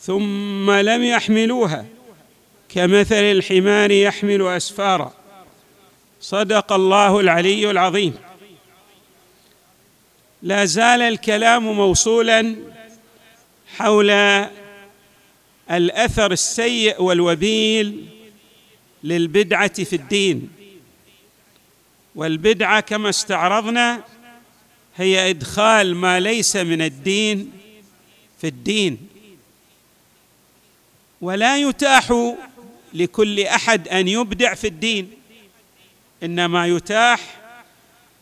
ثم لم يحملوها كمثل الحمار يحمل أسفارا. صدق الله العلي العظيم. لا زال الكلام موصولا حول الأثر السيء والوبيل للبدعة في الدين. والبدعة كما استعرضنا هي إدخال ما ليس من الدين في الدين. ولا يتاح لكل أحد أن يبدع في الدين. إنما يتاح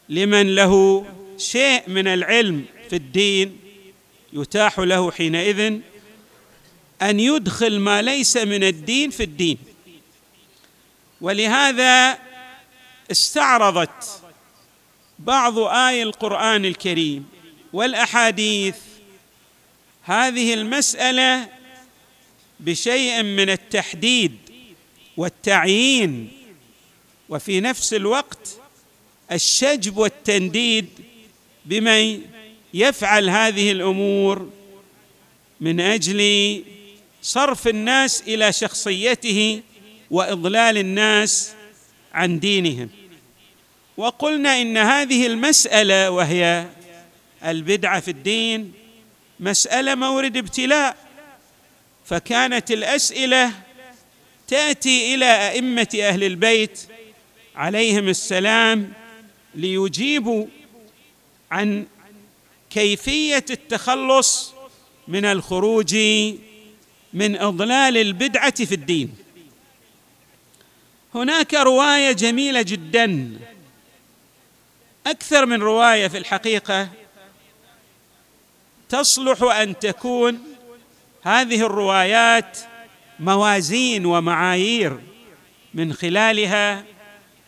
لمن له شيء من العلم في الدين. يتاح له حينئذ أن يدخل ما ليس من الدين في الدين. ولهذا استعرضت بعض اي القرآن الكريم والأحاديث. هذه المسألة بشيء من التحديد والتعيين وفي نفس الوقت الشجب والتنديد بمن يفعل هذه الأمور من أجل صرف الناس إلى شخصيته وإضلال الناس عن دينهم. وقلنا إن هذه المسألة وهي البدعة في الدين مسألة مورد ابتلاء. فكانت الأسئلة تأتي إلى أئمة أهل البيت عليهم السلام ليجيبوا عن كيفية التخلص من الخروج من إضلال البدعة في الدين. هناك رواية جميلة جدا أكثر من رواية في الحقيقة تصلح أن تكون هذه الروايات موازين ومعايير. من خلالها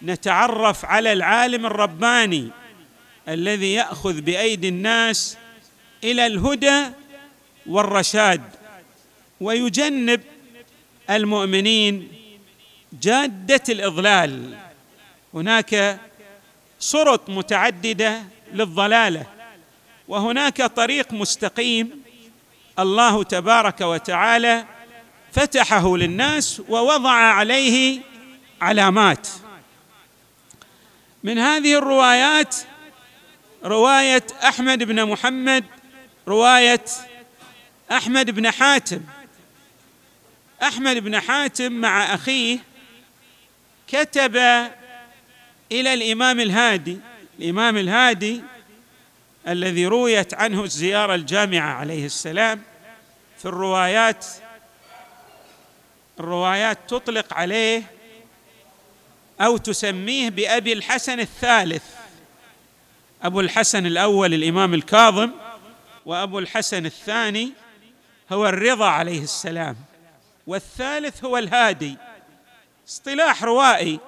نتعرف على العالم الرباني الذي يأخذ بأيدي الناس إلى الهدى والرشاد ويجنب المؤمنين جادة الإضلال. هناك صرط متعددة للضلالة وهناك طريق مستقيم الله تبارك وتعالى فتحه للناس ووضع عليه علامات. من هذه الروايات رواية أحمد بن محمد رواية أحمد بن حاتم. أحمد بن حاتم مع أخيه كتب إلى الإمام الهادي. الإمام الهادي الذي رويت عنه الزيارة الجامعة عليه السلام في الروايات الروايات تطلق عليه أو تسميه بأبي الحسن الثالث. أبو الحسن الأول الإمام الكاظم وأبو الحسن الثاني هو الرضا عليه السلام والثالث هو الهادي. اصطلاح روائي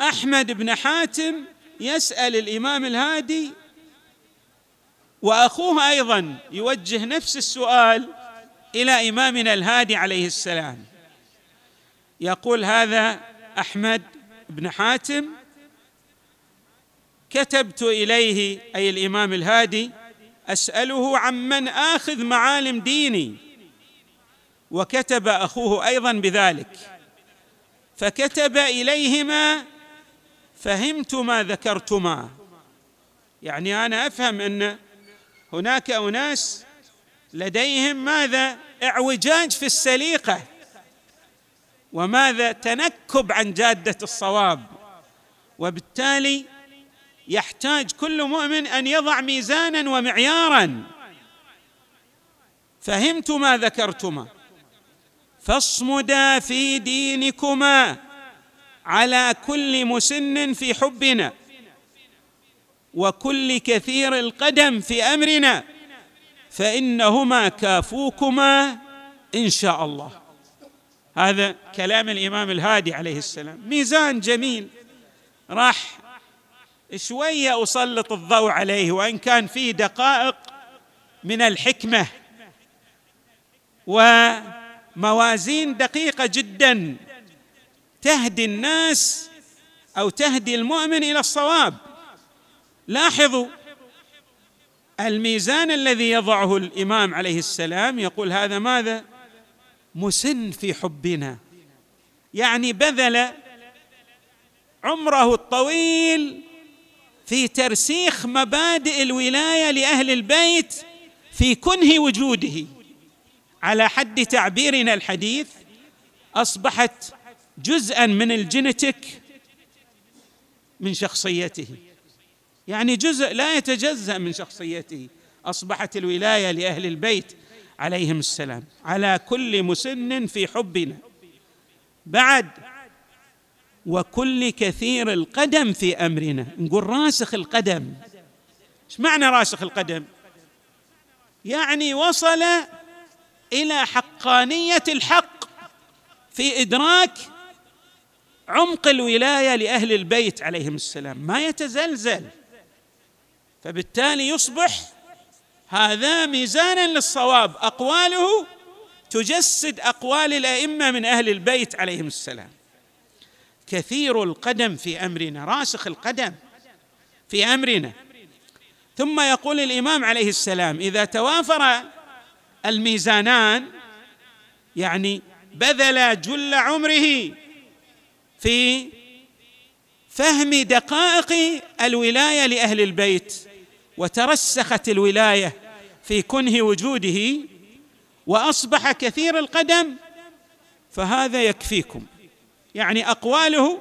أحمد بن حاتم يسأل الإمام الهادي وأخوه أيضا يوجه نفس السؤال إلى إمامنا الهادي عليه السلام. يقول هذا أحمد بن حاتم كتبت إليه أي الإمام الهادي أسأله عمن آخذ معالم ديني وكتب أخوه أيضا بذلك. فكتب إليهما فهمت ما ذكرتما. يعني أنا أفهم أن هناك أناس لديهم ماذا؟ إعوجاج في السليقة. وماذا؟ تنكب عن جادة الصواب. وبالتالي يحتاج كل مؤمن أن يضع ميزانا ومعيارا. فهمت ما ذكرتما. فاصمدا في دينكما. على كل مسن في حبنا وكل كثير القدم في أمرنا فإنهما كافوكما إن شاء الله. هذا كلام الإمام الهادي عليه السلام. ميزان جميل. راح شوية أسلط الضوء عليه وإن كان فيه دقائق من الحكمة وموازين دقيقة جدا. تهدي الناس أو تهدي المؤمن إلى الصواب. لاحظوا الميزان الذي يضعه الإمام عليه السلام يقول هذا ماذا؟ مسن في حبنا. يعني بذل عمره الطويل في ترسيخ مبادئ الولاية لأهل البيت في كنه وجوده. على حد تعبيرنا الحديث أصبحت جزءا من الجينيتيك من شخصيته. يعني جزء لا يتجزأ من شخصيته. أصبحت الولاية لأهل البيت عليهم السلام على كل مسن في حبنا. بعد وكل كثير القدم في أمرنا. نقول راسخ القدم. إيش معنى راسخ القدم؟ يعني وصل إلى حقانية الحق في إدراك عمق الولاية لأهل البيت عليهم السلام. ما يتزلزل. فبالتالي يصبح هذا ميزانا للصواب. أقواله تجسد أقوال الأئمة من أهل البيت عليهم السلام. كثير القدم في أمرنا راسخ القدم في أمرنا. ثم يقول الإمام عليه السلام إذا توافر الميزانان يعني بذل جل عمره في فهم دقائق الولاية لأهل البيت وترسخت الولاية في كنه وجوده وأصبح كثير القدم فهذا يكفيكم. يعني أقواله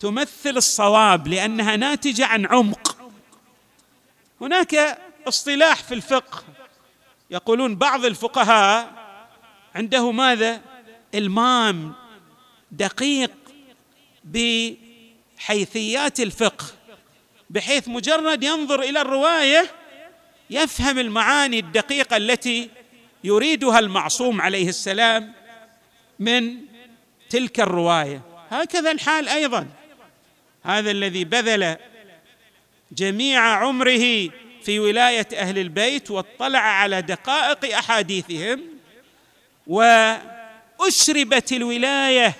تمثل الصواب لأنها ناتجة عن عمق. هناك اصطلاح في الفقه. يقولون بعض الفقهاء عنده ماذا؟ إلمام دقيق بحيثيات الفقه بحيث مجرد ينظر إلى الرواية يفهم المعاني الدقيقة التي يريدها المعصوم عليه السلام من تلك الرواية. هكذا الحال أيضا. هذا الذي بذل جميع عمره في ولاية أهل البيت واطلع على دقائق أحاديثهم وأشربت الولاية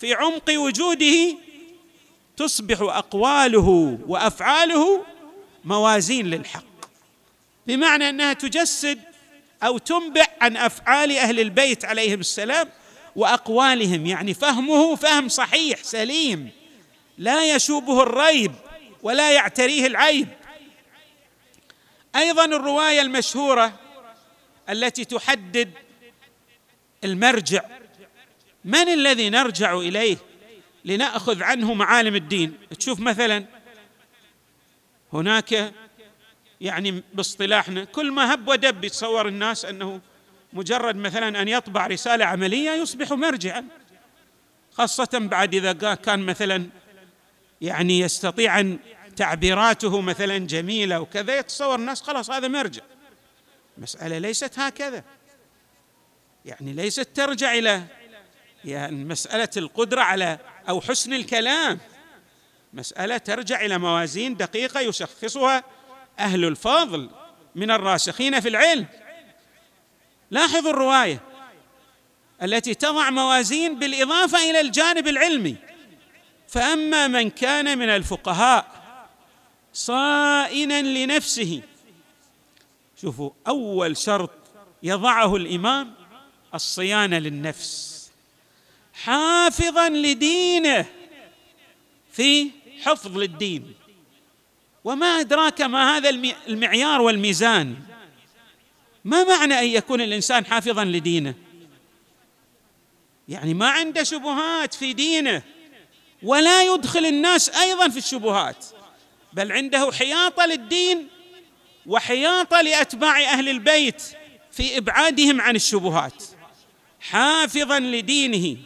في عمق وجوده تصبح أقواله وأفعاله موازين للحق. بمعنى أنها تجسد أو تنبع عن أفعال أهل البيت عليهم السلام وأقوالهم يعني فهمه فهم صحيح سليم لا يشوبه الريب ولا يعتريه العيب. أيضا الرواية المشهورة التي تحدد المرجع من الذي نرجع إليه لنأخذ عنه معالم الدين؟ تشوف مثلا هناك يعني باصطلاحنا كل ما هب ودب يتصور الناس أنه مجرد مثلا أن يطبع رسالة عملية يصبح مرجعا خاصة بعد إذا كان مثلا يعني يستطيع أن تعبيراته مثلا جميلة وكذا يتصور الناس خلاص هذا مرجع. المساله ليست هكذا. يعني ليست ترجع إلى يعني مسألة القدرة على أو حسن الكلام. مسألة ترجع إلى موازين دقيقة يشخصها أهل الفضل من الراسخين في العلم. لاحظوا الرواية التي تضع موازين بالإضافة إلى الجانب العلمي. فأما من كان من الفقهاء صائنا لنفسه شوفوا أول شرط يضعه الإمام الصيانة للنفس. حافظا لدينه في حفظ للدين. وما أدراك ما هذا المعيار والميزان. ما معنى أن يكون الإنسان حافظا لدينه؟ يعني ما عنده شبهات في دينه ولا يدخل الناس أيضا في الشبهات بل عنده حياطة للدين وحياطة لأتباع أهل البيت في إبعادهم عن الشبهات. حافظا لدينه.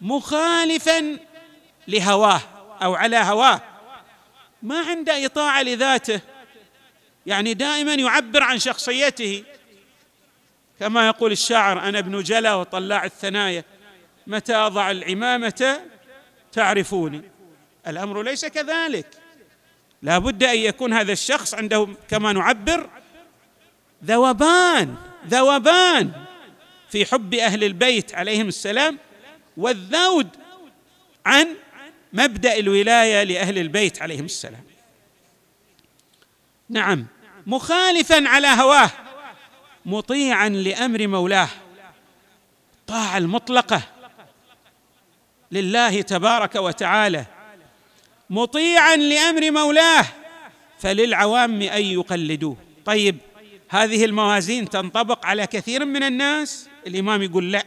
مخالفا لهواه أو على هواه. ما عنده إطاعة لذاته. يعني دائما يعبر عن شخصيته. كما يقول الشاعر أنا ابن جلا وطلاع الثنايا. متى أضع العمامة؟ تعرفوني. الأمر ليس كذلك. لا بد أن يكون هذا الشخص عنده كما نعبر ذوبان ذوبان في حب أهل البيت عليهم السلام. والذود عن مبدأ الولاية لأهل البيت عليهم السلام. نعم مخالفا على هواه مطيعا لأمر مولاه الطاعه المطلقة لله تبارك وتعالى مطيعا لأمر مولاه فللعوام أن يقلدوه. طيب هذه الموازين تنطبق على كثير من الناس؟ الإمام يقول لا.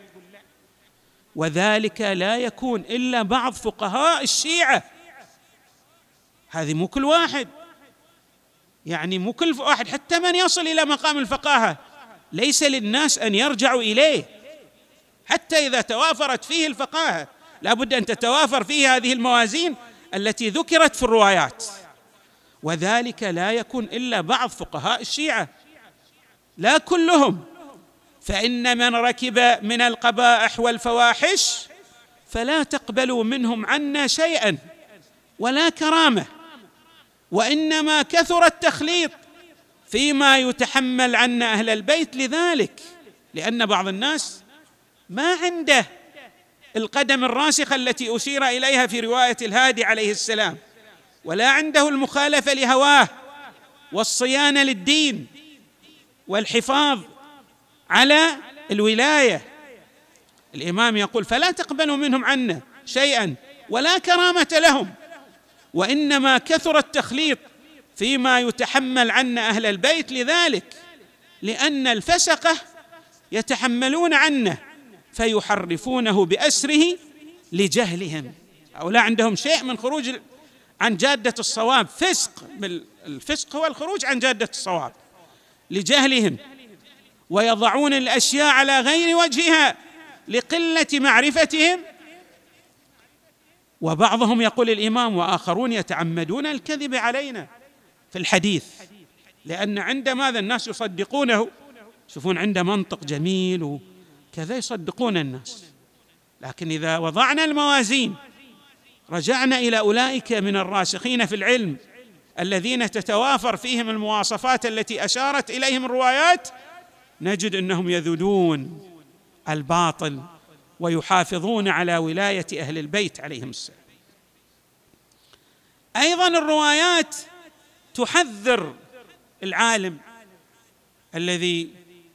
وذلك لا يكون إلا بعض فقهاء الشيعة. هذه مو كل واحد. يعني مو كل واحد حتى من يصل إلى مقام الفقاهة. ليس للناس أن يرجعوا إليه. حتى إذا توافرت فيه الفقاهة لابد أن تتوافر فيه هذه الموازين التي ذكرت في الروايات. وذلك لا يكون إلا بعض فقهاء الشيعة. لا كلهم. فإن من ركب من القبائح والفواحش فلا تقبلوا منهم عنا شيئا ولا كرامة وإنما كثر التخليط فيما يتحمل عنا أهل البيت لذلك لأن بعض الناس ما عنده القدم الراسخة التي أشير إليها في رواية الهادي عليه السلام ولا عنده المخالفة لهواه والصيانة للدين والحفاظ على الولاية. الإمام يقول فلا تقبلوا منهم عنا شيئا ولا كرامة لهم وإنما كثر التخليط فيما يتحمل عنا أهل البيت لذلك لأن الفسقة يتحملون عنه فيحرفونه بأسره لجهلهم. هؤلاء عندهم شيء من خروج عن جادة الصواب. فسق الفسق هو الخروج عن جادة الصواب لجهلهم. ويضعون الأشياء على غير وجهها لقلة معرفتهم. وبعضهم يقول الإمام وآخرون يتعمدون الكذب علينا في الحديث لأن عند ماذا الناس يصدقونه؟ يشوفون عنده منطق جميل وكذا يصدقون الناس. لكن إذا وضعنا الموازين رجعنا إلى أولئك من الراسخين في العلم الذين تتوافر فيهم المواصفات التي أشارت إليهم الروايات نجد انهم يذودون الباطل ويحافظون على ولاية أهل البيت عليهم السلام. أيضا الروايات تحذر العالم الذي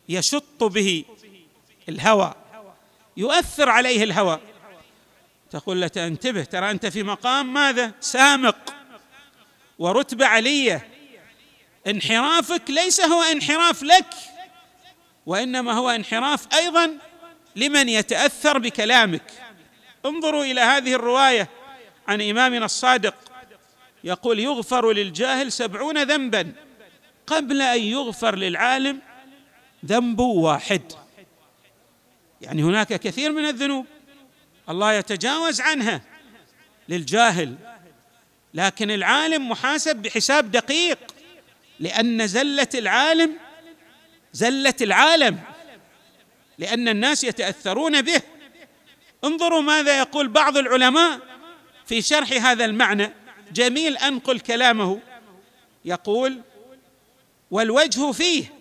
يشط به الهوى يؤثر عليه الهوى. تقول له انتبه ترى أنت في مقام ماذا؟ سامق. ورتبة علية. انحرافك ليس هو انحراف لك. وإنما هو انحراف أيضا لمن يتأثر بكلامك. انظروا إلى هذه الرواية عن إمامنا الصادق. يقول يغفر للجاهل سبعون ذنبا قبل أن يغفر للعالم ذنب واحد. يعني هناك كثير من الذنوب الله يتجاوز عنها للجاهل لكن العالم محاسب بحساب دقيق لأن زلة العالم زله العالم لأن الناس يتأثرون به. انظروا ماذا يقول بعض العلماء في شرح هذا المعنى. جميل انقل كلامه. يقول والوجه فيه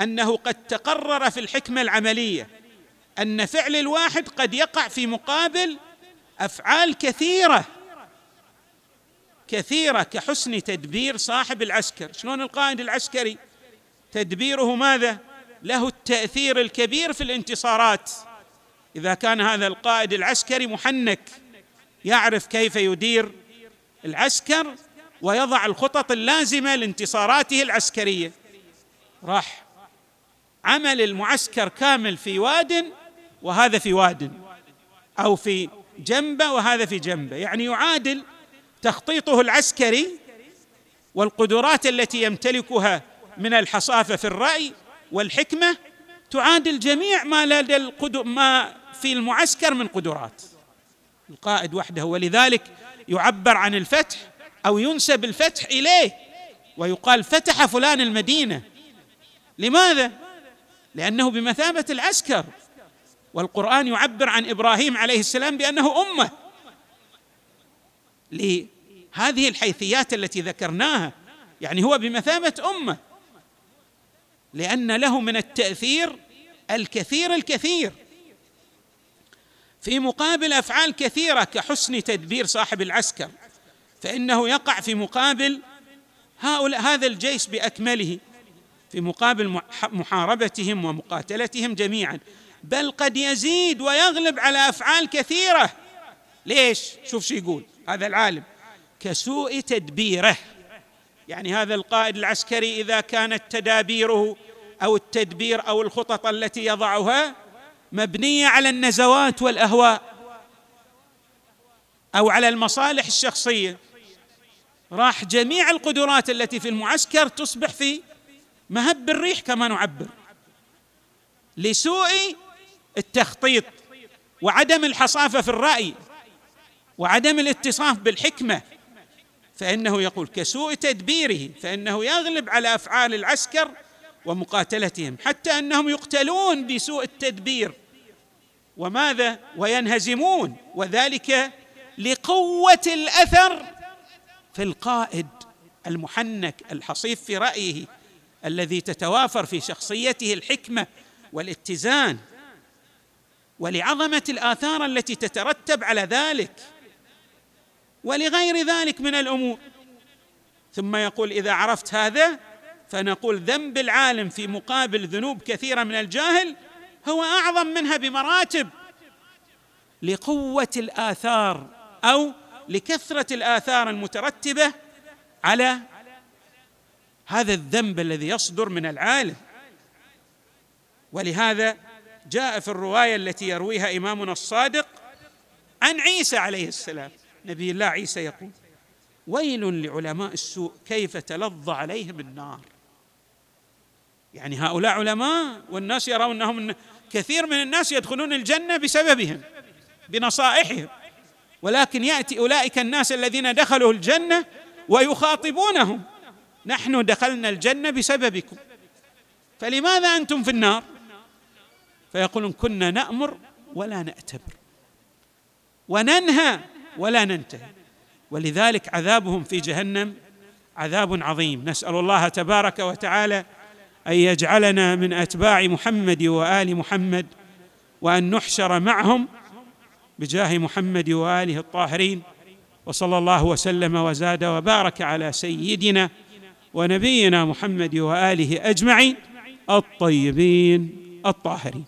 أنه قد تقرر في الحكمة العملية أن فعل الواحد قد يقع في مقابل أفعال كثيرة كثيرة كحسن تدبير صاحب العسكر. شلون القائد العسكري تدبيره ماذا؟ له التأثير الكبير في الانتصارات. إذا كان هذا القائد العسكري محنك يعرف كيف يدير العسكر ويضع الخطط اللازمة لانتصاراته العسكرية. راح عمل المعسكر كامل في واد وهذا في واد أو في جنبة وهذا في جنبة. يعني يعادل تخطيطه العسكري والقدرات التي يمتلكها من الحصافة في الرأي والحكمة تعادل جميع ما لدى ما في المعسكر من قدرات. القائد وحده ولذلك يعبر عن الفتح أو ينسب الفتح إليه ويقال فتح فلان المدينة. لماذا؟ لأنه بمثابة العسكر. والقرآن يعبر عن إبراهيم عليه السلام بأنه أمة. لهذه الحيثيات التي ذكرناها يعني هو بمثابة أمة. لأن له من التأثير الكثير الكثير. في مقابل أفعال كثيرة كحسن تدبير صاحب العسكر فإنه يقع في مقابل هؤلاء هذا الجيش بأكمله في مقابل محاربتهم ومقاتلتهم جميعا. بل قد يزيد ويغلب على أفعال كثيرة. ليش؟ شوف شو يقول هذا العالم. كسوء تدبيره. يعني هذا القائد العسكري إذا كانت تدابيره أو التدبير أو الخطط التي يضعها مبنية على النزوات والأهواء أو على المصالح الشخصية. راح جميع القدرات التي في المعسكر تصبح في مهب الريح كما نعبر لسوء التخطيط وعدم الحصافة في الرأي وعدم الاتصاف بالحكمة فإنه يقول كسوء تدبيره فإنه يغلب على أفعال العسكر ومقاتلتهم حتى أنهم يقتلون بسوء التدبير. وماذا؟ وينهزمون وذلك لقوة الأثر في القائد المحنك الحصيف في رأيه الذي تتوافر في شخصيته الحكمة والاتزان ولعظمة الآثار التي تترتب على ذلك. ولغير ذلك من الأمور. ثم يقول إذا عرفت هذا فنقول ذنب العالم في مقابل ذنوب كثيرة من الجاهل هو أعظم منها بمراتب لقوة الآثار أو لكثرة الآثار المترتبة على هذا الذنب الذي يصدر من العالم. ولهذا جاء في الرواية التي يرويها إمامنا الصادق عن عيسى عليه السلام. نبي الله عيسى يقول ويل لعلماء السوء كيف تلظى عليهم النار؟ يعني هؤلاء علماء والناس يرون أنهم كثير من الناس يدخلون الجنة بسببهم بنصائحهم. ولكن يأتي أولئك الناس الذين دخلوا الجنة ويخاطبونهم. نحن دخلنا الجنة بسببكم فلماذا أنتم في النار؟ فيقولون كنا نأمر ولا ناتبر وننهى ولا ننتهي. ولذلك عذابهم في جهنم عذاب عظيم. نسأل الله تبارك وتعالى أن يجعلنا من أتباع محمد وآل محمد وأن نحشر معهم بجاه محمد وآله الطاهرين. وصلى الله وسلم وزاد وبارك على سيدنا ونبينا محمد وآله أجمعين الطيبين الطاهرين.